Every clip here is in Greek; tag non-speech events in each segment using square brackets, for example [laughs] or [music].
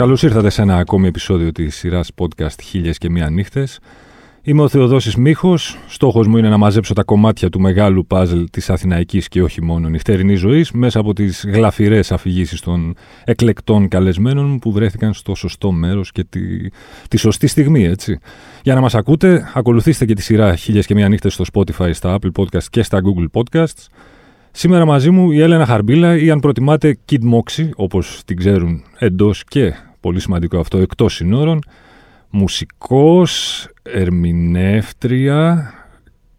Καλώς ήρθατε σε ένα ακόμη επεισόδιο της σειράς podcast Χίλιες και Μία Νύχτες. Είμαι ο Θεοδόσης Μίχος. Στόχος μου είναι να μαζέψω τα κομμάτια του μεγάλου παζλ της αθηναϊκής και όχι μόνο νυχτερινής ζωής μέσα από τις γλαφυρές αφηγήσεις των εκλεκτών καλεσμένων μου που βρέθηκαν στο σωστό μέρος και τη, τη σωστή στιγμή, έτσι. Για να μας ακούτε, ακολουθήστε και τη σειρά Χίλιες και Μία Νύχτες στο Spotify, στα Apple Podcasts και στα Google Podcasts. Σήμερα μαζί μου η Έλενα Χαρμπίλα ή αν προτιμάτε Kid Moxie, όπως την ξέρουν εντός και πολύ σημαντικό αυτό εκτός συνόρων, μουσικός, ερμηνεύτρια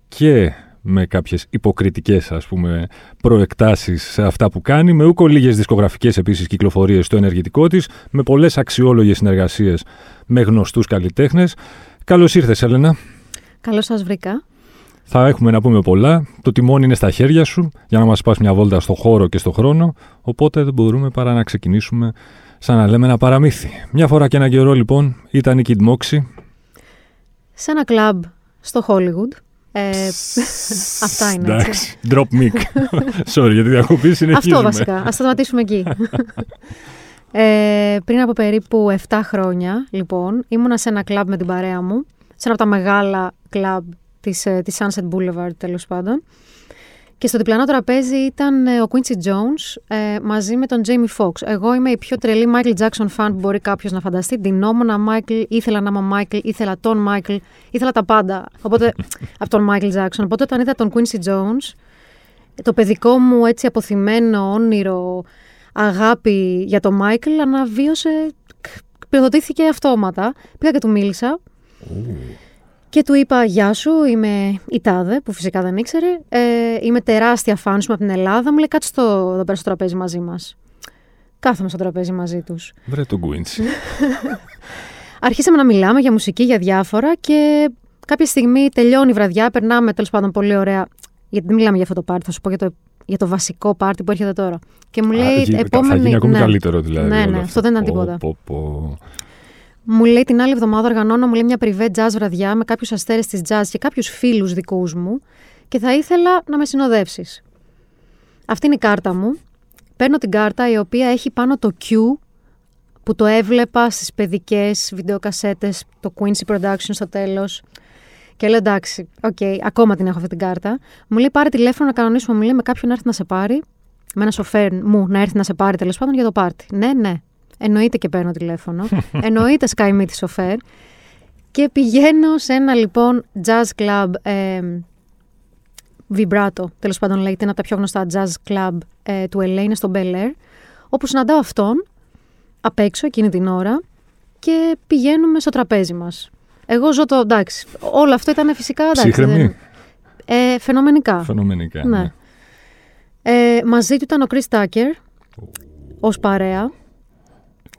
και με κάποιες υποκριτικές ας πούμε προεκτάσεις σε αυτά που κάνει, με ούκο λίγες δισκογραφικές επίσης κυκλοφορίες στο ενεργητικό της, με πολλές αξιόλογες συνεργασίες με γνωστούς καλλιτέχνες. Καλώς ήρθες Έλενα. Καλώς σας βρήκα. Θα έχουμε να πούμε πολλά. Το τιμόνι είναι στα χέρια σου για να μας πας μια βόλτα στο χώρο και στο χρόνο. Οπότε δεν μπορούμε παρά να ξεκινήσουμε σαν να λέμε ένα παραμύθι. Μια φορά και ένα καιρό λοιπόν ήταν η Kid Moxie. Σε ένα κλαμπ στο Hollywood. Ε, αυτά είναι. Εντάξει, drop mic. [laughs] Sorry για τη διακοπή, συνεχίζουμε. Αυτό βασικά. Ας σταματήσουμε εκεί. [laughs] ε, πριν από περίπου 7 χρόνια, λοιπόν, ήμουνα σε ένα κλαμπ με την παρέα μου. Σε ένα από τα μεγάλα κλαμπ της, ε, της Sunset Boulevard, τέλος πάντων. Και στο διπλανό τραπέζι ήταν ε, ο Quincy Jones ε, μαζί με τον Jamie Foxx. Εγώ είμαι η πιο τρελή Michael Jackson fan που μπορεί κάποιος να φανταστεί. Την όμονα Michael, ήθελα να είμαι Michael, ήθελα τον Michael, ήθελα τα πάντα. Οπότε, [laughs] από τον Michael Jackson. Οπότε όταν είδα τον Quincy Jones, το παιδικό μου έτσι αποθυμένο όνειρο, αγάπη για τον Michael αναβίωσε, πυροδοτήθηκε αυτόματα. Πήγα και του μίλησα. Και του είπα Γεια σου, είμαι η Τάδε, που φυσικά δεν ήξερε. Ε, είμαι τεράστια φαν σου από την Ελλάδα. Μου λέει Κάτσε στο, εδώ πέρα στο τραπέζι μαζί μας. Κάθομαι στο τραπέζι μαζί τους. Βρε τον Γκουίντσι. [laughs] Αρχίσαμε να μιλάμε για μουσική, για διάφορα και κάποια στιγμή τελειώνει η βραδιά. Περνάμε τέλος πάντων πολύ ωραία. Γιατί δεν μιλάμε για αυτό το πάρτι, θα σου πω για το, για το βασικό πάρτι που έρχεται τώρα. Και μου λέει. Α, επόμενη... Θα γίνει ακόμη ναι. καλύτερο δηλαδή. Ναι, ναι, αυτό δεν ήταν τίποτα. Πω, πω. Μου λέει την άλλη εβδομάδα οργανώνω μου λέει μια privé jazz βραδιά με κάποιους αστέρες της jazz και κάποιους φίλους δικούς μου και θα ήθελα να με συνοδεύσεις. Αυτή είναι η κάρτα μου. Παίρνω την κάρτα η οποία έχει πάνω το Q που το έβλεπα στις παιδικές βιντεοκασέτες, το Quincy Production στο τέλος. Και λέω εντάξει, ok, okay, ακόμα την έχω αυτή την κάρτα. Μου λέει πάρε τηλέφωνο να κανονίσουμε, μου λέει με κάποιον να έρθει να σε πάρει, με ένα σοφέρ μου να έρθει να σε πάρει τέλος πάντων για το πάρτι. Ναι, ναι, Εννοείται και παίρνω τηλέφωνο. [laughs] Εννοείται Sky Me τη σοφέρ. Και πηγαίνω σε ένα λοιπόν jazz club ε, Vibrato, τέλος πάντων λέγεται, ένα από τα πιο γνωστά jazz club ε, του LA, είναι στο Bel Air, όπου συναντάω αυτόν απ' έξω εκείνη την ώρα και πηγαίνουμε στο τραπέζι μας. Εγώ ζω το, εντάξει, όλο αυτό ήταν φυσικά, εντάξει. Δεν, ε, φαινομενικά. Φαινομενικά, ναι. ναι. Ε, μαζί του ήταν ο Chris Tucker, ως παρέα.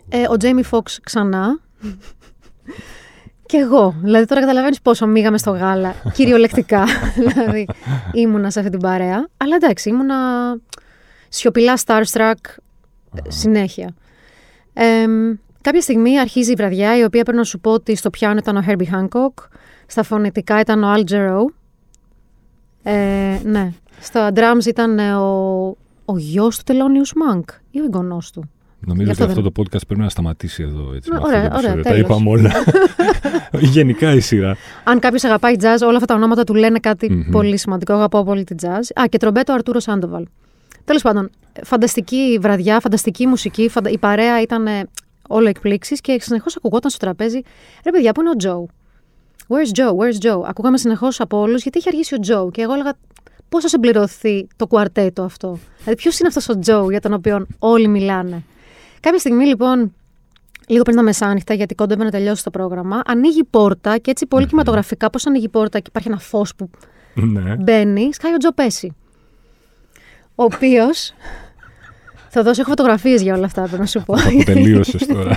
Ε, ο Τζέιμι Φόξ ξανά. και εγώ. Δηλαδή τώρα καταλαβαίνεις πόσο μήγαμε στο γάλα. [laughs] Κυριολεκτικά. δηλαδή ήμουνα σε αυτή την παρέα. Αλλά εντάξει, ήμουνα σιωπηλά starstruck συνέχεια. Ε, κάποια στιγμή αρχίζει η βραδιά, η οποία πρέπει να σου πω ότι στο πιάνο ήταν ο Herbie Hancock, στα φωνητικά ήταν ο Al Jarreau. Ε, ναι. Στα drums ήταν ο, ο γιος του Τελώνιους Μάνκ ή ο εγγονός του. Νομίζω ότι αυτό το podcast πρέπει να σταματήσει εδώ. Έτσι, ωραία, ωραία, Τα είπαμε όλα. [laughs] Γενικά η σειρά. Αν κάποιος αγαπάει jazz, όλα αυτά τα ονόματα του λένε πολύ σημαντικό. Εγώ αγαπάω πολύ τη jazz. Α, και τρομπέτο Αρτούρο Σάντοβαλ. Τέλος πάντων, φανταστική βραδιά, φανταστική μουσική. Η παρέα ήταν όλο εκπλήξεις και συνεχώς ακουγόταν στο τραπέζι. Ρε παιδιά, πού είναι ο Τζο; Where's Joe, where's Joe; Ακούγαμε συνεχώς από όλους γιατί έχει αργήσει ο Τζο. Και εγώ έλεγα πώς θα συμπληρωθεί το κουαρτέτο αυτό; Δηλαδή, ποιος είναι αυτός ο Τζο για τον οποίο όλοι μιλάνε; Κάποια στιγμή λοιπόν, λίγο πριν τα μεσάνυχτα, γιατί κόντευε να τελειώσει το πρόγραμμα, ανοίγει η πόρτα και έτσι πολύ κινηματογραφικά, πώς ανοίγει η πόρτα και υπάρχει ένας φως που ναι. μπαίνει, σκάει ο Τζο Πέση. Ο οποίος. Θα δώσω, έχω φωτογραφίες για όλα αυτά, πρέπει να σου πω. Τελείωσες τώρα.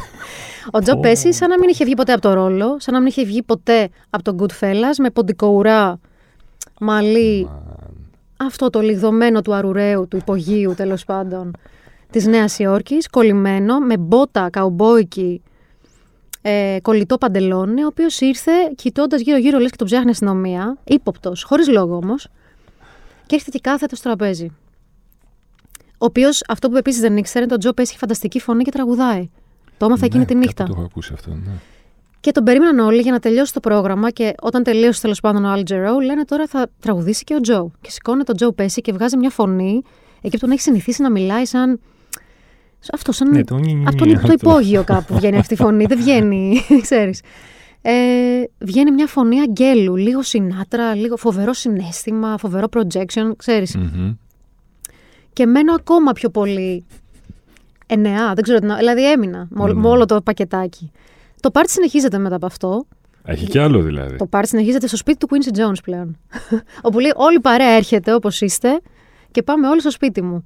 Ο Τζο Πέση, σαν να μην είχε βγει ποτέ από το ρόλο, σαν να μην είχε βγει ποτέ από τον Goodfellas, με ποντικοουρά, μαλλί. Αυτό το λιγδωμένο του αρουραίου, του υπογείου τέλος πάντων της Νέας Υόρκης, κολλημένο, με μπότα καουμπόικη, ε, κολλητό παντελόνι, ο οποίος ήρθε κοιτώντας γύρω-γύρω, λες και τον ψάχνει αστυνομία, ύποπτος, χωρίς λόγο όμως, και έρχεται και κάθεται στο τραπέζι. Ο οποίος αυτό που επίσης δεν ήξερε, τον Τζο έχει φανταστική φωνή και τραγουδάει. Το έμαθα εκείνη Ναι, τη νύχτα. κάπου Το έχω ακούσει αυτό. Ναι. Και τον περίμεναν όλοι για να τελειώσει το πρόγραμμα. Και όταν τελείωσε τέλος πάντων ο Al Jarreau, λένε τώρα θα τραγουδήσει και ο Τζο. Και σηκώνεται ο Τζο Πέση και βγάζει μια φωνή. Εκεί που τον έχει συνηθίσει να μιλάει σαν. Αυτός, σαν. Ναι, το νι- νι- από το, νι- το αυτό. υπόγειο κάπου βγαίνει αυτή η φωνή. Δεν βγαίνει, [laughs] ξέρεις. Ε, βγαίνει μια φωνή αγγέλου, λίγο συνάτρα, λίγο φοβερό συνέστημα, φοβερό projection, ξέρεις. Μμμ. Και μένω ακόμα πιο πολύ εννεά, δεν ξέρω τι να... Δηλαδή έμεινα με, όλο- Ναι. με όλο το πακετάκι. Το πάρτι συνεχίζεται μετά από αυτό. Έχει κι άλλο δηλαδή. Το πάρτι συνεχίζεται στο σπίτι του Quincy Jones πλέον. [laughs] Όπου λέει όλη η παρέα έρχεται όπως είστε και πάμε όλοι στο σπίτι μου.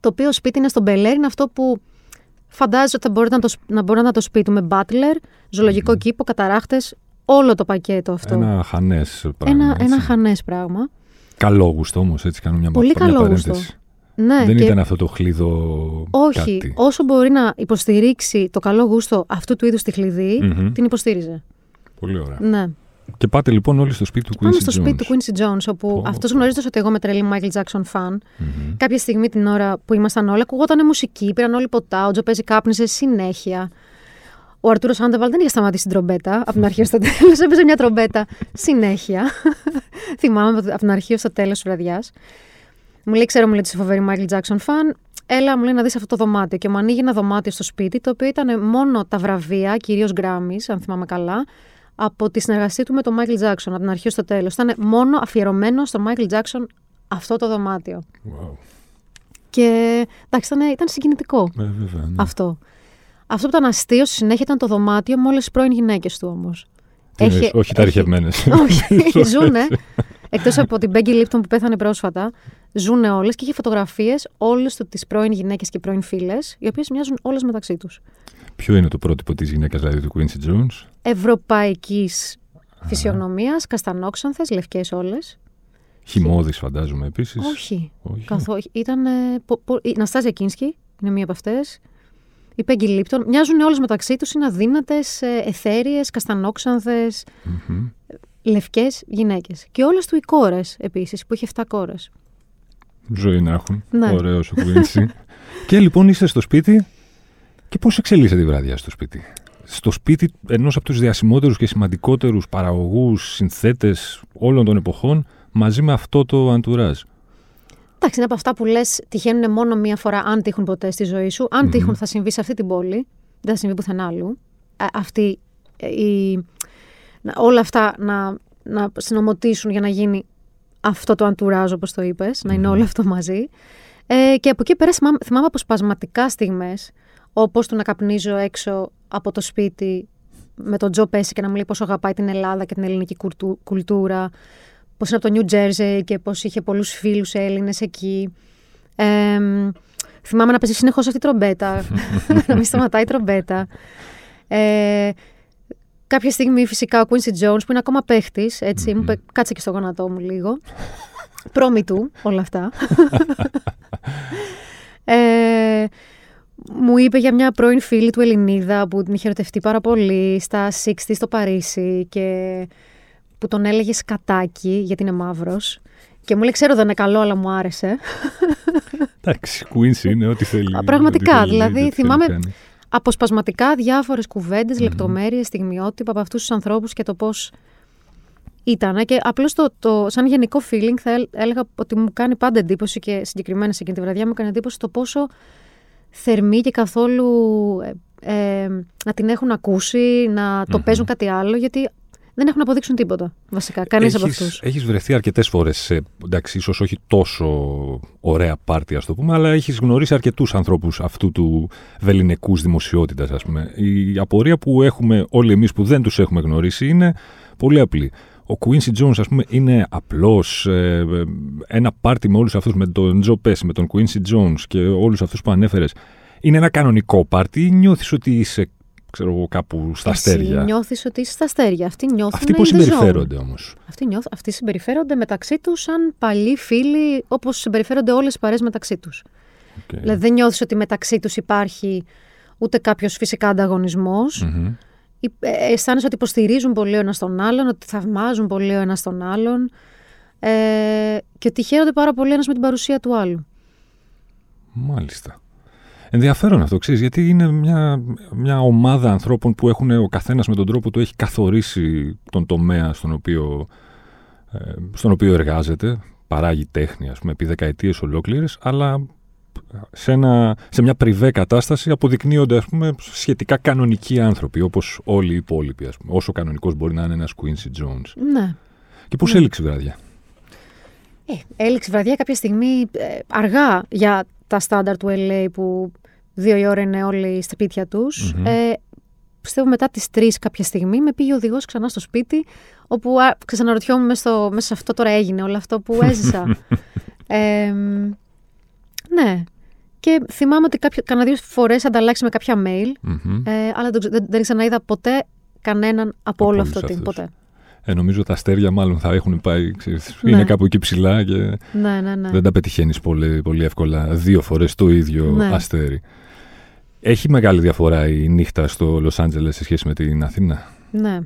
Το οποίο σπίτι είναι στον Μπελέρ, είναι αυτό που φαντάζεσαι ότι θα μπορεί να, το, σ- να μπορεί να είναι το σπίτι του με butler, ζωολογικό κήπο, καταράχτες, όλο το πακέτο αυτό. Ένα χανές πράγμα. ένα, έτσι. ένα χανές πράγμα. Καλό γούστο όμως, έτσι κάνω μια, Πολύ μια καλό παρένθεση. γούστο. Ναι, Δεν και ήταν αυτό το χλίδο. όχι, Κάτι. όσο μπορεί να υποστηρίξει το καλό γούστο αυτού του είδους τη χλειδί, Μμμ. την υποστήριζε. Πολύ ωραία. Ναι. Και πάτε λοιπόν όλοι στο σπίτι του Πάμε Quincy στο Jones. σπίτι του Quincy Jones, όπου Πω, αυτός πω. γνωρίζοντας ότι εγώ είμαι τρελή Michael Jackson fan. Μμμ. Κάποια στιγμή την ώρα που ήμασταν όλοι, ακουγόταν μουσική, πήραν όλοι ποτά, ο Τζο παίζει κάπνισε συνέχεια. Ο Αρτούρο Άντεβαλ δεν είχε σταματήσει την τρομπέτα από την αρχή [laughs] στο τέλος. Έπαιζε μια τρομπέτα συνέχεια. [laughs] Θυμάμαι από την αρχή στο τέλος της βραδιάς. Μου λέει: Ξέρω, μου λέει ότι είσαι φοβερή Michael Jackson fan. Έλα, μου λέει να δεις αυτό το δωμάτιο. Και μου ανοίγει ένα δωμάτιο στο σπίτι, το οποίο ήταν μόνο τα βραβεία, κυρίως Grammys, αν θυμάμαι καλά, από τη συνεργασία του με τον Michael Jackson, από την αρχή στο τέλος. Ήταν μόνο αφιερωμένο στον Michael Jackson αυτό το δωμάτιο. Wow. Και εντάξει, ήταν, ήταν συγκινητικό Ε, βέβαια, ναι. αυτό. Αυτό που ήταν αστείο στη συνέχεια ήταν το δωμάτιο με όλε τι πρώην γυναίκες του όμως. Τι εννοείς, όχι τα ρηχευμένε. [laughs] Όχι, [laughs] ζούνε. Εκτός από την Μπέγκη Λίπτον που πέθανε πρόσφατα, ζούνε όλες και είχε φωτογραφίες όλες τις πρώην γυναίκες και πρώην φίλες, οι οποίες μοιάζουν όλες μεταξύ τους. Ποιο είναι το πρότυπο της γυναίκας δηλαδή του Quincy Jones; Ευρωπαϊκής φυσιογνωμίας, καστανόξανθες, λευκές όλες. Χυμώδη, φαντάζομαι επίσης. Όχι. Όχι. Καθόλου. Ήταν. ε, πο- πο- η Ναστάζια Κίνσκι είναι μία από αυτές. Η Πέγκη Λίπτον. Μοιάζουν όλες μεταξύ τους. Είναι αδύνατες, εθέριες, καστανόξανθες, Μμμ. λευκές γυναίκες. Και όλες του οι κόρες επίσης, που είχε 7 κόρες. Ζωή να έχουν. Ναι. Ωραίο ο Quincy. [laughs] και λοιπόν είστε στο σπίτι. Και πώς εξελίσσεται η βραδιά στο σπίτι; Στο σπίτι ενός από τους διασημότερους και σημαντικότερους παραγωγούς, συνθέτες όλων των εποχών, μαζί με αυτό το αντουράζ. Εντάξει, είναι από αυτά που λες τυχαίνουν μόνο μία φορά, αν τύχουν ποτέ στη ζωή σου. Αν Μμμ. τύχουν, θα συμβεί σε αυτή την πόλη. Δεν θα συμβεί πουθενά αλλού. Α, αυτή, ε, η, να- όλα αυτά να, να συνομωτήσουν για να γίνει αυτό το αντουράζ, όπως το είπες, να είναι Μμμ. όλο αυτό μαζί. Ε, και από εκεί πέρα θυμάμαι, θυμάμαι αποσπασματικά στιγμές, όπω το να καπνίζω έξω από το σπίτι με τον Τζο Πέση και να μου λέει πόσο αγαπάει την Ελλάδα και την ελληνική κουρτου- κουλτούρα. Πώς είναι από το New Jersey και πώς είχε πολλούς φίλους Έλληνες εκεί. Ε, θυμάμαι να παίζει συνεχώς αυτή η τρομπέτα. [laughs] να μην σταματάει η τρομπέτα. Ε, κάποια στιγμή φυσικά ο Quincy Jones που είναι ακόμα παίχτης, έτσι, μου είπε κάτσε και στο γόνατό μου λίγο. Πρόμη του όλα αυτά. [laughs] ε, μου είπε για μια πρώην φίλη του Ελληνίδα που την είχε ερωτευτεί πάρα πολύ στα 60 στο Παρίσι και που τον έλεγε σκατάκι γιατί είναι μαύρος. Και μου λέει, ξέρω δεν είναι καλό, αλλά μου άρεσε. Εντάξει, Quincy είναι ό,τι θέλει. Α, πραγματικά, ό,τι θέλει, δηλαδή, ό,τι θέλει θυμάμαι- κάνει. Αποσπασματικά διάφορες κουβέντες, Μμμ. λεπτομέρειες, στιγμιότυπα από αυτούς τους ανθρώπους και το πώς ήταν. Και απλώς το, το, σαν γενικό feeling θα έλ- έλεγα ότι μου κάνει πάντα εντύπωση και συγκεκριμένα σε εκείνη τη βραδιά μου έκανε εντύπωση το πόσο θερμή και καθόλου ε, ε, να την έχουν ακούσει, να το Μμμ. παίζουν κάτι άλλο, γιατί δεν έχουν αποδείξουν τίποτα, βασικά. Κανείς από Έχεις- αυτούς. Έχεις βρεθεί αρκετές φορές σε, εντάξει, ίσως όχι τόσο ωραία πάρτι, ας το πούμε, αλλά έχεις γνωρίσει αρκετούς ανθρώπους αυτού του βεληνικούς δημοσιότητας, ας πούμε. Η απορία που έχουμε όλοι εμείς που δεν τους έχουμε γνωρίσει είναι πολύ απλή. Ο Quincy Jones, ας πούμε, είναι απλώς ε, ε, ένα πάρτι με όλους αυτούς, με τον Joe Pesci, με τον Quincy Jones και όλους αυτούς που ανέφερες. Είναι ένα κανονικό πάρτι ή νιώθεις ότι είσαι, ξέρω εγώ, κάπου στα αστέρια; Νιώθεις ότι είσαι στα αστέρια. Αυτοί νιώθουν Αυτοί πώς in the zone. συμπεριφέρονται όμως. Αυτοί, νιώθ, αυτοί συμπεριφέρονται μεταξύ τους σαν παλιοί φίλοι, όπως συμπεριφέρονται όλες οι παρέ μεταξύ τους. Okay. Δηλαδή δεν νιώθεις ότι μεταξύ τους υπάρχει ούτε κάποιος φυσικά ανταγωνισμός. Μμμ. Ε, αισθάνεσαι ότι υποστηρίζουν πολύ ο ένας τον άλλον, ότι θαυμάζουν πολύ ο ένας τον άλλον. Ε, και ότι χαίρονται πάρα πολύ ένας με την παρουσία του άλλου. Μάλιστα. Ενδιαφέρον αυτό, ξέρεις, γιατί είναι μια, μια ομάδα ανθρώπων που έχουν ο καθένας με τον τρόπο του έχει καθορίσει τον τομέα στον οποίο, ε, στον οποίο εργάζεται, παράγει τέχνη, ας πούμε, επί δεκαετίες ολόκληρες, αλλά σε, ένα, σε μια πριβέ κατάσταση αποδεικνύονται ας πούμε, σχετικά κανονικοί άνθρωποι, όπως όλοι οι υπόλοιποι, ας πούμε, όσο κανονικός μπορεί να είναι ένας Quincy Jones. Ναι. Και πώς Ναι. έληξε η βραδιά; Ε, έληξε η βραδιά κάποια στιγμή ε, αργά για τα στάνταρ του LA που δύο η ώρα είναι όλοι στα σπίτια τους. Μμμ. Ε, πιστεύω μετά τις τρεις κάποια στιγμή με πήγε ο οδηγός ξανά στο σπίτι όπου α, ξαναρωτιόμουν μέσα, στο, μέσα σε αυτό τώρα έγινε όλο αυτό που έζησα. [laughs] ε, ναι. Και θυμάμαι ότι κάποιο, κανένα δύο φορές ανταλλάξει με κάποια mail Μμμ. ε, αλλά δεν, ξε- δεν, δεν ξαναείδα ποτέ κανέναν από Από όλο όλους αυτό. την- αυτούς. Ποτέ. Ε, νομίζω τα αστέρια μάλλον θα έχουν πάει, ξέρεις, Ναι. είναι κάπου εκεί ψηλά και Ναι, ναι, ναι. δεν τα πετυχαίνεις πολύ, πολύ εύκολα δύο φορές το ίδιο Ναι. αστέρι. Έχει μεγάλη διαφορά η νύχτα στο Λος Άντζελες σε σχέση με την Αθήνα; ναι.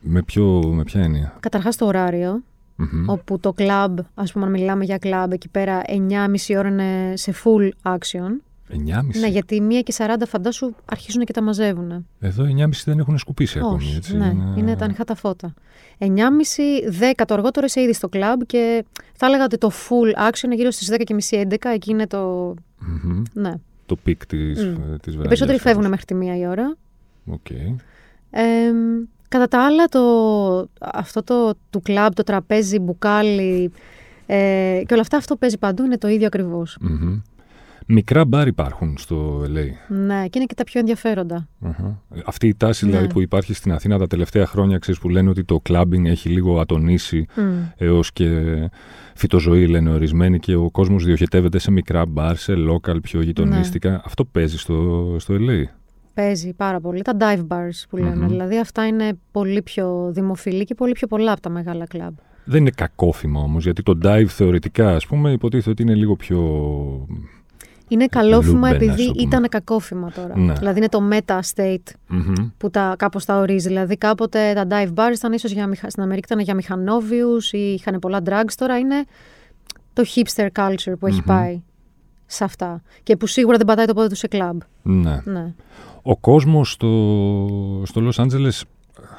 Με, ποιο, με ποια έννοια; Καταρχάς το ωράριο, Μμμ. όπου το κλαμπ, ας πούμε αν μιλάμε για κλαμπ, εκεί πέρα 9,5 ώρα είναι σε full action. 9.30. Ναι, γιατί 1 και 40 φαντάσου αρχίζουν και τα μαζεύουν. Εδώ 9.30 δεν έχουν σκουπίσει ακόμη. Όχι, Έτσι. ναι, είναι τα ανοιχτά τα φώτα. 9,5, 10 το αργότερο είσαι ήδη στο κλαμπ και θα έλεγα ότι το full action είναι γύρω στις 10.30 11, εκεί είναι το... Μμμ. Ναι. Το peak της, Μμ. της Οι βραδιάς. περισσότεροι φεύγουν φέτος. μέχρι τη μία η ώρα. Οκ. Ε, κατά τα άλλα, το, αυτό το του κλαμπ, το τραπέζι, μπουκάλι ε, και όλα αυτά, αυτό παίζει παντού, είναι το ίδιο ακριβώς. Μμμ. Μικρά μπαρ υπάρχουν στο LA. Ναι, και είναι και τα πιο ενδιαφέροντα. Αχα. Αυτή η τάση Ναι. δηλαδή που υπάρχει στην Αθήνα τα τελευταία χρόνια, ξέρεις που λένε ότι το clubbing έχει λίγο ατονίσει Μμ. έως και φυτοζωή λένε ορισμένοι και ο κόσμος διοχετεύεται σε μικρά μπαρ, σε local πιο γειτονίστικα. Ναι. Αυτό παίζει στο, στο LA. Παίζει πάρα πολύ. Τα dive bars που λέμε. Μμμ. Δηλαδή αυτά είναι πολύ πιο δημοφιλή και πολύ πιο πολλά από τα μεγάλα κλαμπ. Δεν είναι κακόφημα όμως, γιατί το dive θεωρητικά ας πούμε υποτίθεται ότι είναι λίγο πιο... Είναι καλόφημα Λούμπεν, ας επειδή το πούμε. ήταν κακόφημα τώρα. Ναι. Δηλαδή είναι το meta state Μμμ. που τα, κάπως τα ορίζει. Δηλαδή κάποτε τα dive bars ήταν ίσως για, μηχα- στην Αμερική ήταν για μηχανόβιους ή είχαν πολλά drugs. Τώρα είναι το hipster culture που έχει Μμμ. πάει σε αυτά. Και που σίγουρα δεν πατάει το πόδι του σε κλαμπ. Ναι. Ναι. Ο κόσμος στο, στο Λος Άντζελες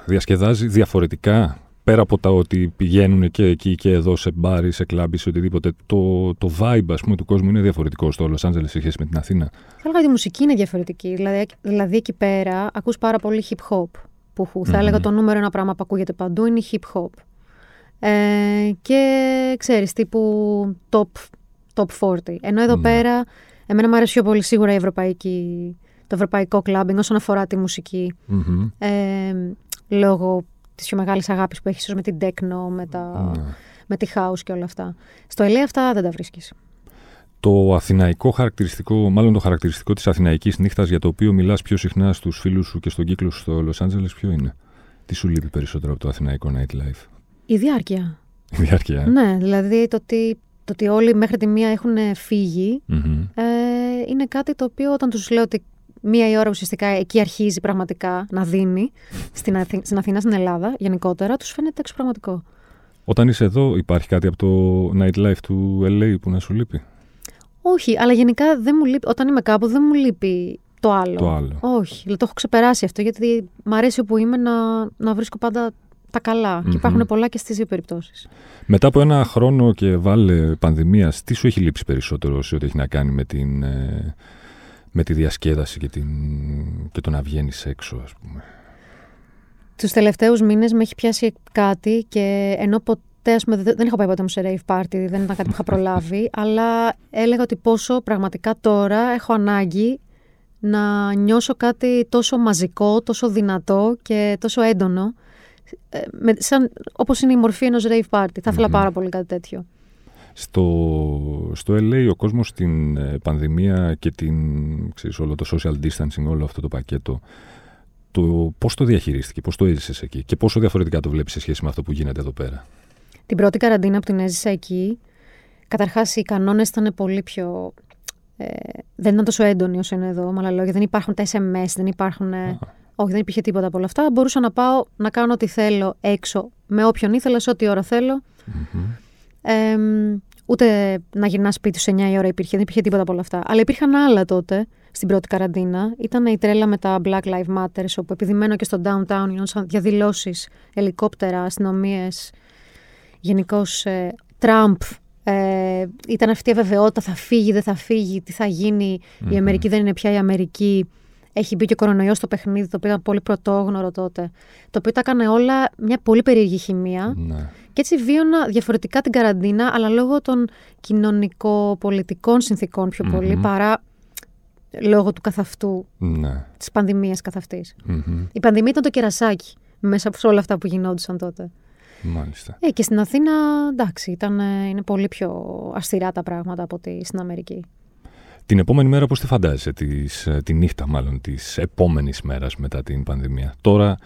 διασκεδάζει διαφορετικά πέρα από τα ότι πηγαίνουν και εκεί και εδώ σε μπαρ ή σε κλαμπ ή σε οτιδήποτε. Το, το vibe ας πούμε, του κόσμου είναι διαφορετικό στο Λος Άντζελες σε σχέση με την Αθήνα. Θα έλεγα ότι η μουσική είναι διαφορετική. Δηλαδή, δηλαδή εκεί πέρα ακούς πάρα πολύ hip hop. Που χου. θα έλεγα Μμμ. το νούμερο ένα πράγμα που ακούγεται παντού είναι η hip hop. Ε, και ξέρεις, τύπου top, top 40. Ενώ εδώ Ναι. πέρα, εμένα μου αρέσει πιο πολύ σίγουρα η ευρωπαϊκή, το ευρωπαϊκό clubbing όσον αφορά τη μουσική. Μμμ. Ε, λόγω της πιο μεγάλης αγάπης που έχεις ίσως με την techno, με, τα, Ναι. με τη house και όλα αυτά. Στο LA αυτά δεν τα βρίσκεις. Το αθηναϊκό χαρακτηριστικό, μάλλον το χαρακτηριστικό της αθηναϊκής νύχτας για το οποίο μιλάς πιο συχνά στους φίλους σου και στον κύκλο σου στο Λος Άντζελες ποιο είναι; Τι σου λείπει περισσότερο από το αθηναϊκό nightlife; Η διάρκεια. Η διάρκεια. ε; Ναι, δηλαδή το ότι, το ότι όλοι μέχρι τη μία έχουν φύγει Μμμ. ε, είναι κάτι το οποίο όταν τους λέω ότι μία η ώρα ουσιαστικά εκεί αρχίζει πραγματικά να δίνει στην, Αθή, στην Αθήνα, στην Ελλάδα γενικότερα, τους φαίνεται εξωπραγματικό. Όταν είσαι εδώ υπάρχει κάτι από το nightlife του LA που να σου λείπει; Όχι, αλλά γενικά δεν μου λείπει, όταν είμαι κάπου δεν μου λείπει το άλλο. Το άλλο. Όχι, δηλαδή το έχω ξεπεράσει αυτό γιατί μ' αρέσει όπου είμαι να, να βρίσκω πάντα τα καλά. Μμμ. Και υπάρχουν πολλά και στις δύο περιπτώσεις. Μετά από ένα χρόνο και βάλε πανδημίας, τι σου έχει λείψει περισσότερο σε ό,τι έχει να κάνει με, την, ε, με τη διασκέδαση και, την, και το να βγαίνεις έξω, ας πούμε. Τους τελευταίους μήνες με έχει πιάσει κάτι και ενώ ποτέ, ας πούμε, δεν δεν είχα πάει ποτέ μου σε rave party, δεν ήταν κάτι που είχα προλάβει, [laughs] αλλά έλεγα ότι πόσο πραγματικά τώρα έχω ανάγκη να νιώσω κάτι τόσο μαζικό, τόσο δυνατό και τόσο έντονο, ε, με, σαν, όπως είναι η μορφή ενός rave party. Θα ήθελα Μμμ. πάρα πολύ κάτι τέτοιο. Στο, στο LA ο κόσμος στην ε, πανδημία και την, ξέρεις, όλο το social distancing, όλο αυτό το πακέτο, το, πώς το διαχειρίστηκε, πώς το έζησες εκεί και πόσο διαφορετικά το βλέπεις σε σχέση με αυτό που γίνεται εδώ πέρα; Την πρώτη καραντίνα που την έζησα εκεί, καταρχάς οι κανόνες ήταν πολύ πιο... Ε, δεν ήταν τόσο έντονοι όσο είναι εδώ, με άλλα λόγια. Δεν υπάρχουν τα SMS, δεν υπάρχουν... ε, όχι, δεν υπήρχε τίποτα από όλα αυτά. Μπορούσα να πάω να κάνω ό,τι θέλω έξω, με όποιον ήθελα, σε ό,τι ώρα θέλω. Μμμ. Ε, ούτε να γυρνάς σπίτι σου 9 η ώρα υπήρχε, δεν υπήρχε τίποτα από όλα αυτά. Αλλά υπήρχαν άλλα τότε, στην πρώτη καραντίνα. Ήταν η τρέλα με τα Black Lives Matter, όπου επειδή μένω και στο downtown γινόντουσαν διαδηλώσεις, ελικόπτερα, αστυνομίες. Γενικώς ε, Τραμπ. Ε, ήταν αυτή η αβεβαιότητα, θα φύγει, δεν θα φύγει, τι θα γίνει. Η Αμερική δεν είναι πια η Αμερική. Έχει μπει και ο κορονοϊός στο παιχνίδι, το οποίο ήταν πολύ πρωτόγνωρο τότε. Το οποίο τα έκανε όλα μια πολύ περίεργη χημεία. Ναι. Και έτσι βίωνα διαφορετικά την καραντίνα, αλλά λόγω των κοινωνικο-πολιτικών συνθήκων πιο πολύ, παρά λόγω του καθαυτού, Ναι. της πανδημίας καθ' αυτής. Μμμ. Η πανδημία ήταν το κερασάκι μέσα από όλα αυτά που γινόντουσαν τότε. Μάλιστα. Ε, και στην Αθήνα, εντάξει, ήταν, ε, είναι πολύ πιο αυστηρά τα πράγματα από ότι στην Αμερική. Την επόμενη μέρα πώς τη φαντάζεσαι, της, ε, τη νύχτα μάλλον της επόμενης μέρας μετά την πανδημία; Τώρα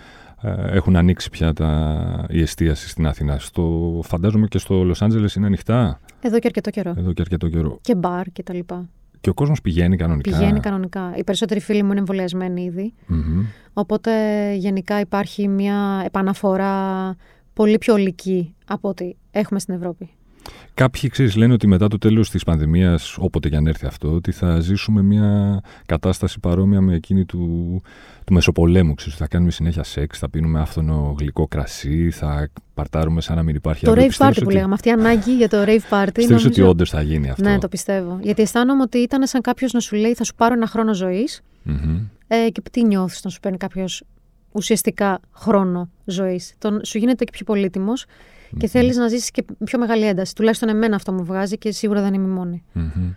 ε, έχουν ανοίξει πια τα, η εστίαση στην Αθήνα. Στο, φαντάζομαι και στο Λος Άντζελες είναι ανοιχτά; Εδώ και αρκετό καιρό. εδώ και αρκετό καιρό. Και μπαρ και τα λοιπά. Και ο κόσμος πηγαίνει κανονικά; Πηγαίνει κανονικά. Οι περισσότεροι φίλοι μου είναι εμβολιασμένοι ήδη. Μμμ. Οπότε γενικά υπάρχει μια επαναφορά πολύ πιο ολική από ό,τι έχουμε στην Ευρώπη. Κάποιοι ξέρεις, λένε ότι μετά το τέλος της πανδημίας, όποτε και αν έρθει αυτό, ότι θα ζήσουμε μια κατάσταση παρόμοια με εκείνη του, του Μεσοπολέμου. Ξέρεις, θα κάνουμε συνέχεια σεξ, θα πίνουμε άφθονο γλυκό κρασί, θα παρτάρουμε σαν να μην υπάρχει το αύριο. rave Πιστεύεις party που ότι- λέγαμε, αυτή η ανάγκη για το rave party. Πιστεύεις ότι νομίζω- όντως θα γίνει αυτό; Ναι, το πιστεύω. Γιατί αισθάνομαι ότι ήταν σαν κάποιος να σου λέει θα σου πάρω ένα χρόνο ζωής Μμμ. ε, και τι νιώθεις να σου παίρνει κάποιος ουσιαστικά χρόνο ζωής. Σου γίνεται και πιο πολύτιμος και θέλεις να ζήσεις και πιο μεγάλη ένταση. Τουλάχιστον εμένα αυτό μου βγάζει και σίγουρα δεν είμαι η μόνη. Μμμ.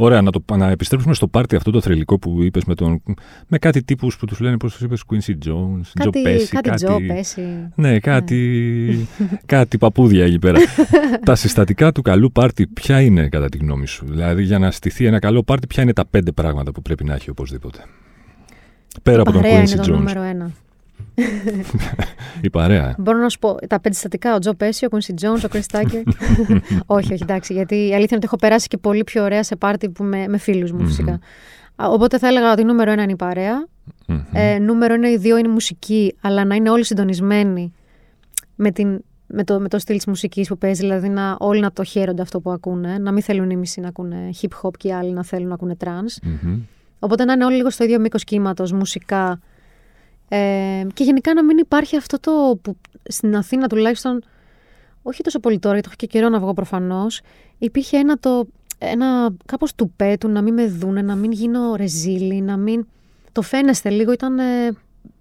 Ωραία, να, το, να επιστρέψουμε στο πάρτι αυτό το θρηλυκό που είπες με, τον, με κάτι τύπους που τους λένε, πώς τους είπες, Quincy Jones, Joe Κάτι, Pesci, κάτι, κάτι... Τζο, πέσει. Ναι, κάτι, κάτι παπούδια εκεί πέρα. [laughs] τα συστατικά του καλού πάρτι ποια είναι κατά τη γνώμη σου; Δηλαδή για να στηθεί ένα καλό πάρτι ποια είναι τα πέντε πράγματα που πρέπει να έχει οπωσδήποτε; Πέρα από τον Παρέα είναι Quincy το Jones. νούμερο ένα. [laughs] Η παρέα. Μπορώ να σου πω τα πέντε συστατικά, ο Τζο Πέσι, ο Quincy Jones, ο Chris Tucker. [laughs] όχι, όχι, εντάξει, γιατί η αλήθεια είναι ότι έχω περάσει και πολύ πιο ωραία σε πάρτι που με, με φίλους μου φυσικά. Α, Οπότε θα έλεγα ότι νούμερο ένα είναι η παρέα. Μμμ. Ε, νούμερο ένα ή δύο είναι η μουσική, αλλά να είναι όλοι συντονισμένοι με, την, με, το, με το στυλ της μουσικής που παίζει, δηλαδή να, όλοι να το χαίρονται αυτό που ακούνε, να μην θέλουν οι μισοί να ακούνε hip hop και οι άλλοι να θέλουν να ακούνε trance. Μμμ. Οπότε να είναι όλοι λίγο στο ίδιο μήκος κύματος, μουσικά. Ε, και γενικά να μην υπάρχει αυτό το που στην Αθήνα τουλάχιστον, όχι τόσο πολύ τώρα, γιατί έχω και καιρό να βγω προφανώς, υπήρχε ένα το. Ένα κάπως του πέτου, να μην με δούνε, να μην γίνω ρεζίλη, να μην. Το φαίνεστε λίγο, ήταν ε,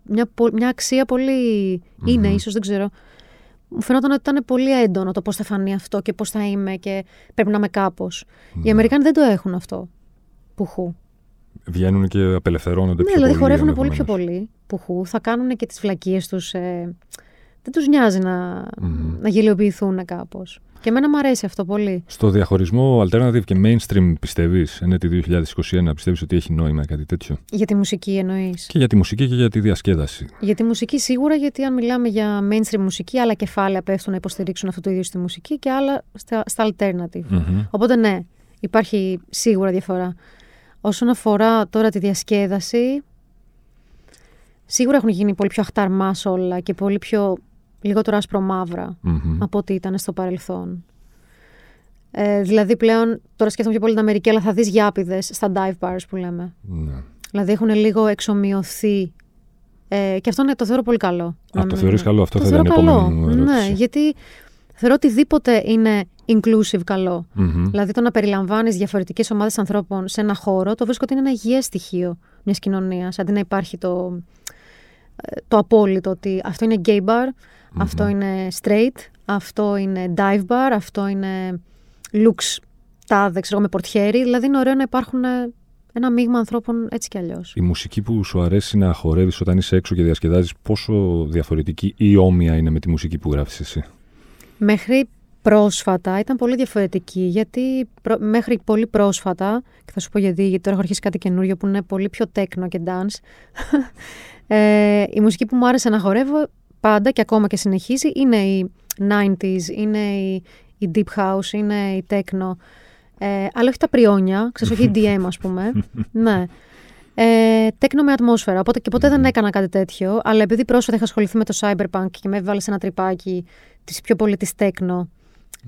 μια, πο- μια αξία πολύ. Είναι, ίσως, δεν ξέρω. Μου φαινόταν ότι ήταν πολύ έντονο το πώς θα φανεί αυτό και πώς θα είμαι και πρέπει να είμαι κάπως. Οι Αμερικάνοι δεν το έχουν αυτό. Πουχού. Βγαίνουν και απελευθερώνονται Ναι, πιο δηλαδή πολύ. χορεύουν πολύ πιο ενδεχομένως. Πολύ. Πουχού. Θα κάνουν και τις βλακίε τους. Ε, δεν τους νοιάζει να, Μμμ. να γελιοποιηθούν κάπως. Και εμένα μου αρέσει αυτό πολύ. Στο διαχωρισμό alternative και mainstream πιστεύεις, ενέτη 2021, πιστεύεις ότι έχει νόημα κάτι τέτοιο; Για τη μουσική εννοείς; Και για τη μουσική και για τη διασκέδαση. Για τη μουσική σίγουρα, γιατί αν μιλάμε για mainstream μουσική, άλλα κεφάλαια πέφτουν να υποστηρίξουν αυτό το ίδιο στη μουσική και άλλα στα, στα alternative. Μμμ. Οπότε ναι, υπάρχει σίγουρα διαφορά. Όσον αφορά τώρα τη διασκέδαση, σίγουρα έχουν γίνει πολύ πιο αχταρμά όλα και πολύ πιο λιγότερο άσπρο-μαύρα Μμμ. από ό,τι ήταν στο παρελθόν. Ε, δηλαδή πλέον, τώρα σκέφτομαι πιο πολύ την Αμερική, αλλά θα δεις γιάπηδες στα dive bars που λέμε. Ναι. Δηλαδή έχουν λίγο εξομοιωθεί. Ε, και αυτό ναι, το θεωρώ πολύ καλό. Α, Να το μην- θεωρείς καλό, αυτό το θα ήταν η θεωρώ επόμενη μου καλό. Ναι, ερώτηση. γιατί θεωρώ οτιδήποτε είναι inclusive καλό. Μμμ. Δηλαδή το να περιλαμβάνεις διαφορετικές ομάδες ανθρώπων σε ένα χώρο, το βρίσκω ότι είναι ένα υγιές στοιχείο μιας κοινωνίας. Αντί να υπάρχει το, ε, το απόλυτο ότι αυτό είναι gay bar, αυτό είναι straight, αυτό είναι dive bar, αυτό είναι looks τάδε, ξέρω εγώ, με πορτιέρι. Δηλαδή είναι ωραίο να υπάρχουν ε, ένα μείγμα ανθρώπων έτσι κι αλλιώς. Η μουσική που σου αρέσει να χορεύεις όταν είσαι έξω και διασκεδάζεις, πόσο διαφορετική ή όμοια είναι με τη μουσική που γράφεις εσύ; Μέχρι πρόσφατα ήταν πολύ διαφορετική, γιατί προ- μέχρι πολύ πρόσφατα, και θα σου πω γιατί, γιατί τώρα έχω αρχίσει κάτι καινούριο που είναι πολύ πιο techno και dance, ε, η μουσική που μου άρεσε να χορεύω πάντα και ακόμα και συνεχίζει είναι η 90s, είναι η, η deep house, είναι η techno, ε, αλλά όχι τα πριόνια, ξέρεις, όχι η DM ας πούμε, [laughs] ναι. Ε, τέκνο με ατμόσφαιρα. Οπότε και ποτέ δεν έκανα κάτι τέτοιο. Αλλά επειδή πρόσφατα είχα ασχοληθεί με το cyberpunk και με έβαλε σε ένα τρυπάκι της πιο πολύ της τέκνο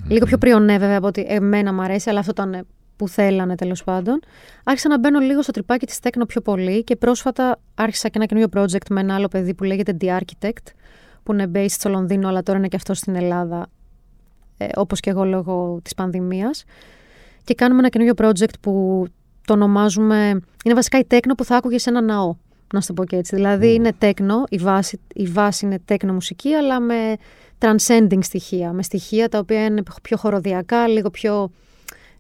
Λίγο πιο πριονέ βέβαια από ότι εμένα μου αρέσει, αλλά αυτό ήταν που θέλανε τέλος πάντων. Άρχισα να μπαίνω λίγο στο τρυπάκι της τέκνο πιο πολύ και πρόσφατα άρχισα και ένα καινούριο project με ένα άλλο παιδί που λέγεται The Architect, που είναι based στο Λονδίνο, αλλά τώρα είναι και αυτό στην Ελλάδα, ε, όπως και εγώ λόγω της πανδημίας. Και κάνουμε ένα καινούριο project που το ονομάζουμε. Είναι βασικά η τέκνο που θα άκουγες σε ένα ναό. Να σου το πω και έτσι. Δηλαδή είναι τέκνο, η βάση, η βάση είναι τέκνο μουσική, αλλά με transcending στοιχεία. Με στοιχεία τα οποία είναι πιο χοροδιακά, λίγο πιο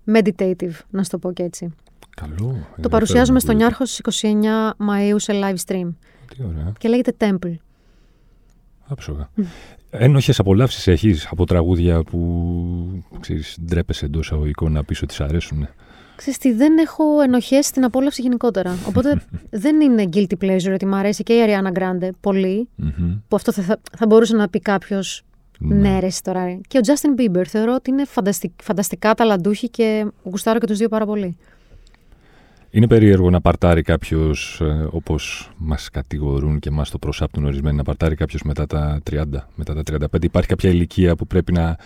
meditative, να σου το πω και έτσι. Καλό. Το παρουσιάζουμε στο Νιάρχο στις 29 Μαΐου σε live stream. Τι ωραία. Και λέγεται Temple. Άψογα. Ένοχες απολαύσεις έχεις από τραγούδια που ξέρεις, ντρέπεσαι εντός αγωγικών να πεις ότι σ' αρέσουν. Ξέρεις τι, δεν έχω ενοχές στην απόλαυση γενικότερα. Οπότε [laughs] δεν είναι guilty pleasure ότι μου αρέσει και η Ariana Grande πολύ, που αυτό θα, θα μπορούσε να πει κάποιος ναι, ρε, τώρα. Και ο Justin Bieber θεωρώ ότι είναι φανταστικ, φανταστικά ταλαντούχοι και γουστάρω και τους δύο πάρα πολύ. Είναι περίεργο να παρτάρει κάποιος, ε, όπως μας κατηγορούν και μας το προσάπτουν ορισμένοι, να παρτάρει κάποιος μετά τα 30, μετά τα 35. Υπάρχει κάποια ηλικία που πρέπει να,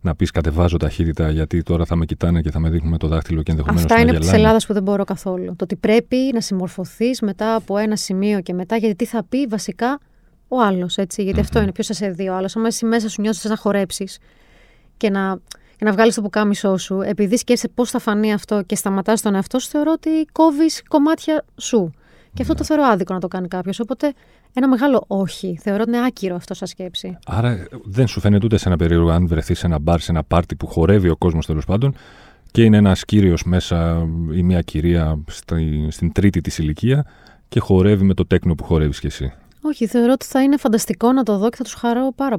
να πεις κατεβάζω ταχύτητα, γιατί τώρα θα με κοιτάνε και θα με δείχνουν με το δάχτυλο και ενδεχομένως Αυτά είναι από τη Ελλάδας που δεν μπορώ καθόλου. Το ότι πρέπει να συμμορφωθείς μετά από ένα σημείο και μετά, γιατί τι θα πει βασικά ο άλλος, έτσι. Γιατί αυτό είναι, ποιος θα σε δει ο άλλος. Αν εσύ μέσα σου νιώθεις να χορέψεις και να, και να βγάλεις το πουκάμισό σου, επειδή σκέφτεσαι πώς θα φανεί αυτό και σταματάς τον εαυτό σου, θεωρώ ότι κόβεις κομμάτια σου. Και αυτό το θεωρώ άδικο να το κάνει κάποιος. Οπότε ένα μεγάλο όχι. Θεωρώ ότι είναι άκυρο αυτό σαν σκέψη. Άρα δεν σου φαίνεται ούτε σε ένα περίεργο αν βρεθείς σε ένα μπαρ, σε ένα πάρτι που χορεύει ο κόσμος τέλος πάντων και είναι ένας κύριος μέσα ή μια κυρία στη, στην τρίτη της ηλικία και χορεύει με το τέκνο που χορεύεις κι εσύ. Όχι, θεωρώ ότι θα είναι φανταστικό να το δω και θα τους χαρώ πάρα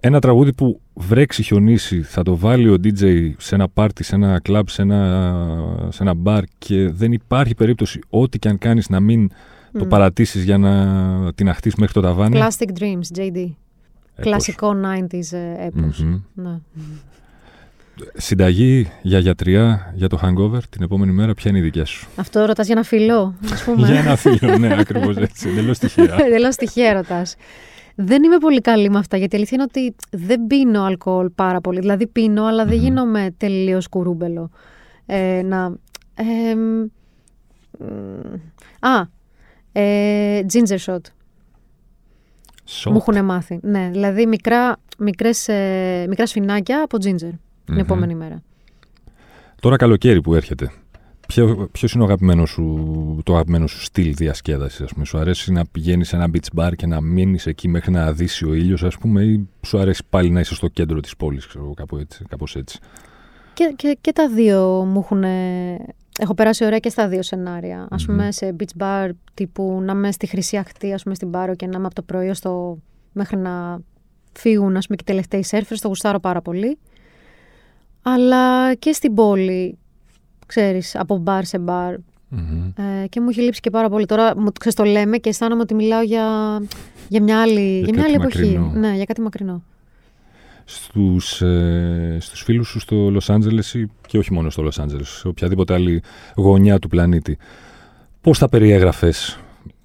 Ένα τραγούδι που βρέξει χιονίσει, θα το βάλει ο DJ σε ένα πάρτι, σε ένα κλαμπ, σε ένα, σε ένα μπαρ και δεν υπάρχει περίπτωση ό,τι και αν κάνεις να μην το παρατήσεις για να την αχτείς μέχρι το ταβάνι. Plastic Dreams, JD. Κλασικό 90s ε, επος Ναι. Συνταγή για γιατριά για το hangover την επόμενη μέρα, ποια είναι η δικιά σου; Αυτό ρωτάς για ένα φιλό, ας πούμε. για ένα φιλό, ναι, [laughs] ακριβώς έτσι. Εντελώ τυχαία. Εντελώ τυχαία ρωτάς. Δεν είμαι πολύ καλή με αυτά, γιατί η αλήθεια είναι ότι δεν πίνω αλκοόλ πάρα πολύ. Δηλαδή πίνω, αλλά δεν γίνομαι τελείως κουρούμπελο. Ε, να. α, ε, ginger shot. Μου έχουν μάθει. Ναι, δηλαδή μικρά, μικρές, ε, μικρά σφινάκια από ginger την mm επόμενη μέρα. Τώρα καλοκαίρι που έρχεται, Ποιο ποιος είναι ο αγαπημένος σου, το αγαπημένο σου στυλ διασκέδασης, ας πούμε; Σου αρέσει να πηγαίνεις σε ένα beach bar και να μείνεις εκεί μέχρι να δύσει ο ήλιος, ας πούμε, ή σου αρέσει πάλι να είσαι στο κέντρο της πόλης, ξέρω κάπου έτσι. Κάπως έτσι; Και, και, και τα δύο μου έχουν. Έχω περάσει ωραία και στα δύο σενάρια. Α πούμε, σε beach bar τύπου να είμαι στη χρυσή αχτή, ας πούμε, στην Πάρο και να είμαι από το πρωί στο... μέχρι να φύγουν, ας πούμε, και οι τελευταίοι σερφερ. Το γουστάρω πάρα πολύ αλλά και στην πόλη, ξέρεις, από μπαρ σε μπαρ. Ε, και μου έχει λείψει και πάρα πολύ. Τώρα μου ξέρεις, το λέμε και αισθάνομαι ότι μιλάω για, για μια άλλη, για, μια άλλη εποχή. Ναι, για κάτι μακρινό. Στους, ε, στους φίλους σου στο Λος Άντζελες ή και όχι μόνο στο Λος Άντζελες, σε οποιαδήποτε άλλη γωνιά του πλανήτη, πώς θα περιέγραφες;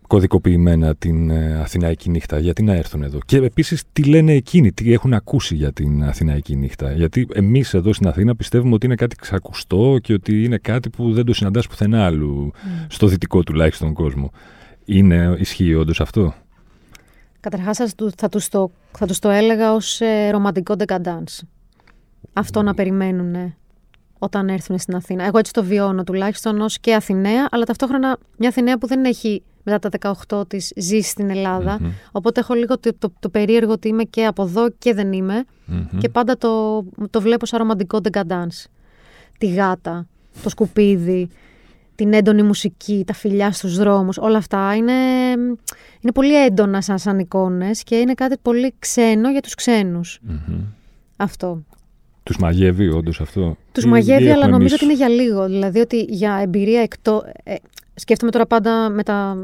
Κωδικοποιημένα την ε, Αθηναϊκή νύχτα, γιατί να έρθουν εδώ; Και επίσης τι λένε εκείνοι, τι έχουν ακούσει για την Αθηναϊκή νύχτα; Γιατί εμείς εδώ στην Αθήνα πιστεύουμε ότι είναι κάτι ξακουστό και ότι είναι κάτι που δεν το συναντάς πουθενά άλλου, mm. στο δυτικό τουλάχιστον κόσμο. Είναι, ισχύει όντως αυτό; Καταρχάς, θα τους το, θα τους το έλεγα ως ε, ρομαντικό decadence. Αυτό να περιμένουν όταν έρθουν στην Αθήνα. Εγώ έτσι το βιώνω τουλάχιστον ως και Αθηναία, αλλά ταυτόχρονα μια Αθηναία που δεν έχει μετά τα 18 της ζει στην ελλαδα Οπότε έχω λίγο το, το, το, περίεργο ότι είμαι και από εδώ και δεν ειμαι Και πάντα το, το βλέπω σαν ρομαντικό decadence. Τη γάτα, το σκουπίδι, την έντονη μουσική, τα φιλιά στους δρόμους, όλα αυτά είναι, είναι πολύ έντονα σαν, σαν εικόνες και είναι κάτι πολύ ξένο για τους ξενους Αυτό. Τους μαγεύει όντως αυτό; Τους μαγεύει, αλλά νομίζω ότι είναι για λίγο. Δηλαδή ότι για εμπειρία εκτό, ε, σκέφτομαι τώρα πάντα με, τα,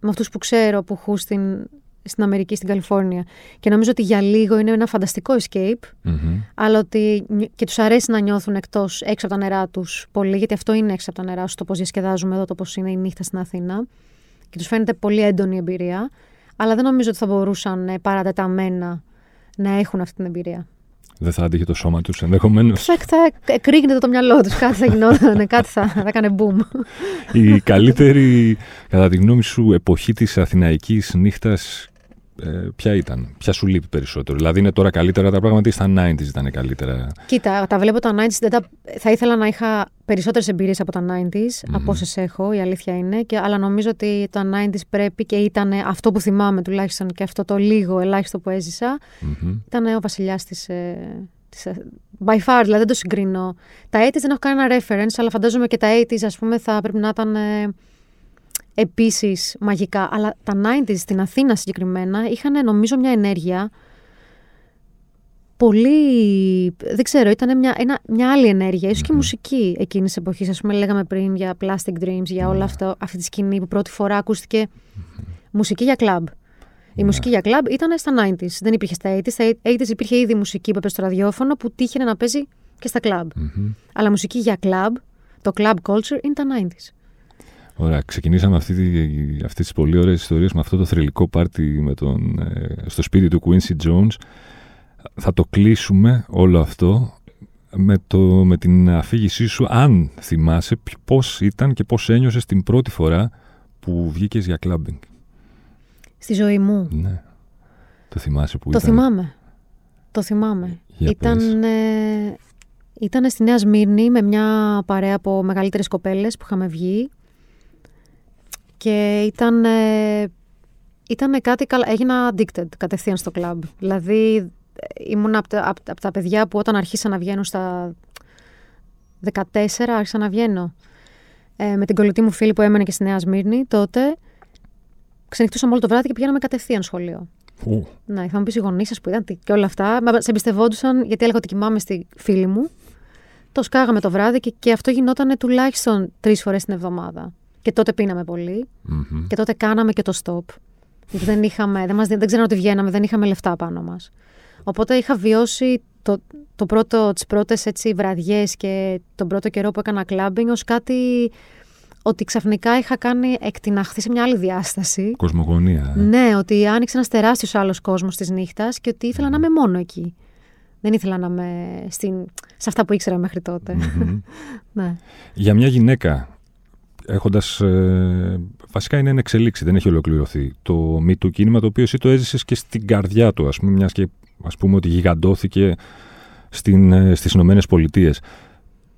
με αυτούς που ξέρω που έχουν στην, στην Αμερική, στην Καλιφόρνια. Και νομίζω ότι για λίγο είναι ένα φανταστικό escape, αλλά ότι και τους αρέσει να νιώθουν εκτός, έξω από τα νερά τους πολύ, γιατί αυτό είναι έξω από τα νερά του, το πώς διασκεδάζουμε εδώ, το πώς είναι η νύχτα στην Αθήνα. Και τους φαίνεται πολύ έντονη εμπειρία, αλλά δεν νομίζω ότι θα μπορούσαν ε, παρατεταμένα να έχουν αυτή την εμπειρία. Δεν θα άντυχε το σώμα τους ενδεχομένως. Θα, θα εκρήγνεται το μυαλό τους, κάτι θα γινόταν, [laughs] κάτι θα, θα έκανε boom. Η καλύτερη, κατά τη γνώμη σου, εποχή της αθηναϊκής νύχτας ε, ποια ήταν, ποια σου λείπει περισσότερο. Δηλαδή είναι τώρα καλύτερα τα πράγματα ή στα 90s ήταν καλύτερα; Κοίτα, τα βλέπω τα 90s. Δεν τα... Θα ήθελα να είχα περισσότερες εμπειρίες από τα 90s, mm-hmm. από όσες έχω, η αλήθεια είναι. Και, αλλά νομίζω ότι τα 90s πρέπει και ήταν αυτό που θυμάμαι τουλάχιστον και αυτό το λίγο ελάχιστο που έζησα. Mm-hmm. Ήταν ο βασιλιάς της. Ε, της, ε, by far, δηλαδή δεν το συγκρίνω. Τα 80s δεν έχω κανένα reference, αλλά φαντάζομαι και τα 80s, ας πούμε, θα πρέπει να ήταν ε, επίσης μαγικά. Αλλά τα 90s στην Αθήνα συγκεκριμένα είχαν νομίζω μια ενέργεια πολύ. Δεν ξέρω, ήταν μια, ένα, μια άλλη ενέργεια, ίσως και μουσική εκείνης τη εποχής. Α πούμε, λέγαμε πριν για Plastic Dreams, για όλα αυτό, αυτή τη σκηνή που πρώτη φορά ακούστηκε μουσική για κλαμπ. Η μουσική για κλαμπ ήταν στα 90s. Δεν υπήρχε στα 80s. Στα 80s υπήρχε ήδη μουσική που έπαιζε στο ραδιόφωνο που τύχαινε να παίζει και στα κλαμπ. Αλλά μουσική για κλαμπ, το club culture είναι τα 90s. Ωραία, ξεκινήσαμε αυτή, αυτές τις πολύ ωραίες ιστορίες με αυτό το θρηλυκό πάρτι με τον, ε, στο σπίτι του Quincy Jones. Θα το κλείσουμε όλο αυτό με, το, με την αφήγησή σου, αν θυμάσαι πώς ήταν και πώς ένιωσες την πρώτη φορά που βγήκες για κλάμπινγκ. Στη ζωή μου. Ναι. Το θυμάσαι που το ήταν; Το θυμάμαι. Το θυμάμαι. ήταν, ε, ήταν στη Νέα Σμύρνη με μια παρέα από μεγαλύτερες κοπέλες που είχαμε βγει και ήταν, ε, ήταν κάτι καλά. Έγινα addicted κατευθείαν στο κλαμπ. Δηλαδή ήμουν από τα, από, τα παιδιά που όταν αρχίσα να βγαίνω στα 14 άρχισα να βγαίνω. Ε, με την κολλητή μου φίλη που έμενε και στη Νέα Σμύρνη τότε ξενυχτούσαμε όλο το βράδυ και πηγαίναμε κατευθείαν σχολείο. Ου. Ναι, θα μου πει οι γονείς σα που ήταν και όλα αυτά. Μα σε εμπιστευόντουσαν γιατί έλεγα ότι κοιμάμαι στη φίλη μου. Το σκάγαμε το βράδυ και, και αυτό γινόταν τουλάχιστον τρεις φορές την εβδομάδα. Και τότε πίναμε Και τότε κάναμε και το stop. Γιατί δεν είχαμε, δεν, μας, δεν ξέρω ότι βγαίναμε, δεν είχαμε λεφτά πάνω μας. Οπότε είχα βιώσει το, το πρώτο, τις πρώτες έτσι, βραδιές και τον πρώτο καιρό που έκανα κλάμπινγκ ως κάτι ότι ξαφνικά είχα κάνει εκτιναχθεί σε μια άλλη διάσταση. Κοσμογονία. Ε. Ναι, ότι άνοιξε ένας τεράστιος άλλος κόσμος της νύχτας και ότι ήθελα να είμαι μόνο εκεί. Δεν ήθελα να είμαι στην... σε αυτά που ήξερα μέχρι [laughs] ναι. Για μια γυναίκα έχοντας. Ε, βασικά είναι εν εξελίξη, δεν έχει ολοκληρωθεί το μη του κίνημα, το οποίο εσύ το έζησες και στην καρδιά του, ας πούμε, μιας και ας πούμε ότι γιγαντώθηκε στην, ε, στις Ηνωμένες Πολιτείες.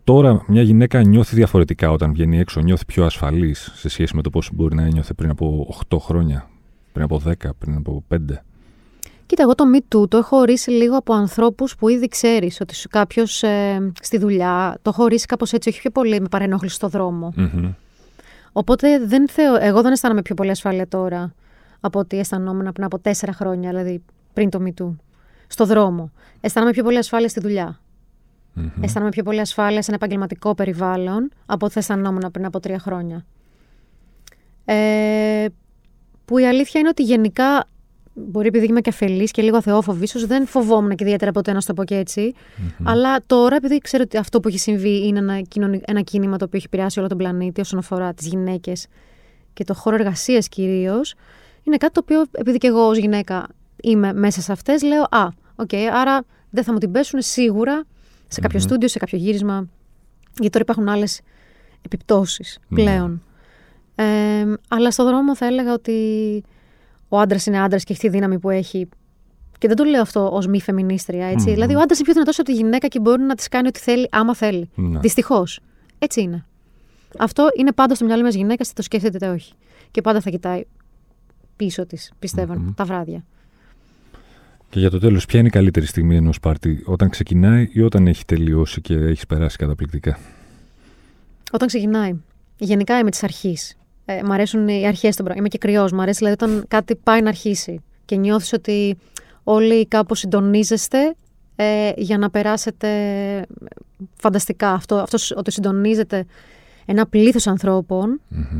Τώρα μια γυναίκα νιώθει διαφορετικά όταν βγαίνει έξω, νιώθει πιο ασφαλής σε σχέση με το πώς μπορεί να νιώθει πριν από 8 χρόνια, πριν από 10, πριν από 5. Κοίτα, εγώ το Me Too το έχω ορίσει λίγο από ανθρώπους που ήδη ξέρεις ότι κάποιος ε, στη δουλειά το έχω ορίσει κάπως έτσι, όχι πιο πολύ με παρενόχληση στο δρομο Οπότε δεν θεω, εγώ δεν αισθάνομαι πιο πολύ ασφάλεια τώρα από ότι αισθανόμουν πριν από τέσσερα χρόνια, δηλαδή πριν το MeToo. Στο δρόμο. Αισθάνομαι πιο πολύ ασφάλεια στη δουλειά. Mm-hmm. Αισθάνομαι πιο πολύ ασφάλεια σε ένα επαγγελματικό περιβάλλον από ό,τι αισθανόμουν πριν από τρία χρόνια. Ε, που η αλήθεια είναι ότι γενικά μπορεί επειδή είμαι και αφελής και λίγο αθεόφοβης, ίσω δεν φοβόμουν και ιδιαίτερα ποτέ να στο πω και ετσι Αλλά τώρα, επειδή ξέρω ότι αυτό που έχει συμβεί είναι ένα, ένα κίνημα το οποίο έχει επηρεάσει όλο τον πλανήτη όσον αφορά τις γυναίκες και το χώρο εργασίας κυρίως, είναι κάτι το οποίο, επειδή και εγώ ως γυναίκα είμαι μέσα σε αυτές, λέω Α, ok, okay, άρα δεν θα μου την πέσουν σίγουρα σε κάποιο μμ στούντιο, σε κάποιο γύρισμα. Γιατί τώρα υπάρχουν άλλες επιπτώσεις πλέον. Ε, αλλά στο δρόμο θα έλεγα ότι ο άντρας είναι άντρας και έχει τη δύναμη που έχει. Και δεν το λέω αυτό ως μη φεμινίστρια, έτσι. Δηλαδή, ο άντρας είναι πιο δυνατός από τη γυναίκα και μπορεί να της κάνει ό,τι θέλει, άμα θέλει. Ναι. Δυστυχώς. Έτσι είναι. Αυτό είναι πάντα στο μυαλό μιας γυναίκας, είτε το σκέφτεται είτε όχι. Και πάντα θα κοιτάει πίσω της, πιστευω τα βράδια. Και για το τέλος, ποια είναι η καλύτερη στιγμή ενός πάρτι, όταν ξεκινάει ή όταν έχει τελειώσει και έχεις περάσει καταπληκτικά; Όταν ξεκινάει. Γενικά είμαι της αρχής. Ε, μ' αρέσουν οι αρχές των πραγμάτων. Είμαι και κρυός. Μ' αρέσει δηλαδή όταν κάτι πάει να αρχίσει και νιώθεις ότι όλοι κάπως συντονίζεστε ε, για να περάσετε φανταστικά. Αυτό, αυτός, ότι συντονίζετε ένα πλήθος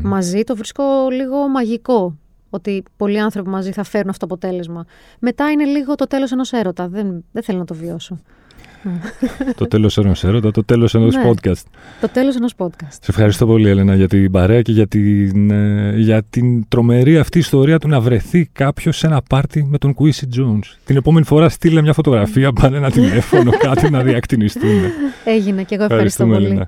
μαζί, το βρίσκω λίγο μαγικό. Ότι πολλοί άνθρωποι μαζί θα φέρουν αυτό το αποτέλεσμα. Μετά είναι λίγο το τέλος ενός έρωτα. Δεν, δεν θέλω να το βιώσω. [laughs] το τέλος ενός έρωτα, το τέλος ενός Ναι. podcast. Το τέλος ενός podcast. Σε ευχαριστώ πολύ, Έλενα, για την παρέα και για την, ε, για την τρομερή αυτή ιστορία του να βρεθεί κάποιος σε ένα πάρτι με τον Quincy Jones. Την επόμενη φορά στείλε μια φωτογραφία, πάνε ένα τηλέφωνο, [laughs] κάτι να διακτηνιστούν. Έγινε και εγώ ευχαριστώ Ευχαριστούμε, πολύ. Έλενα.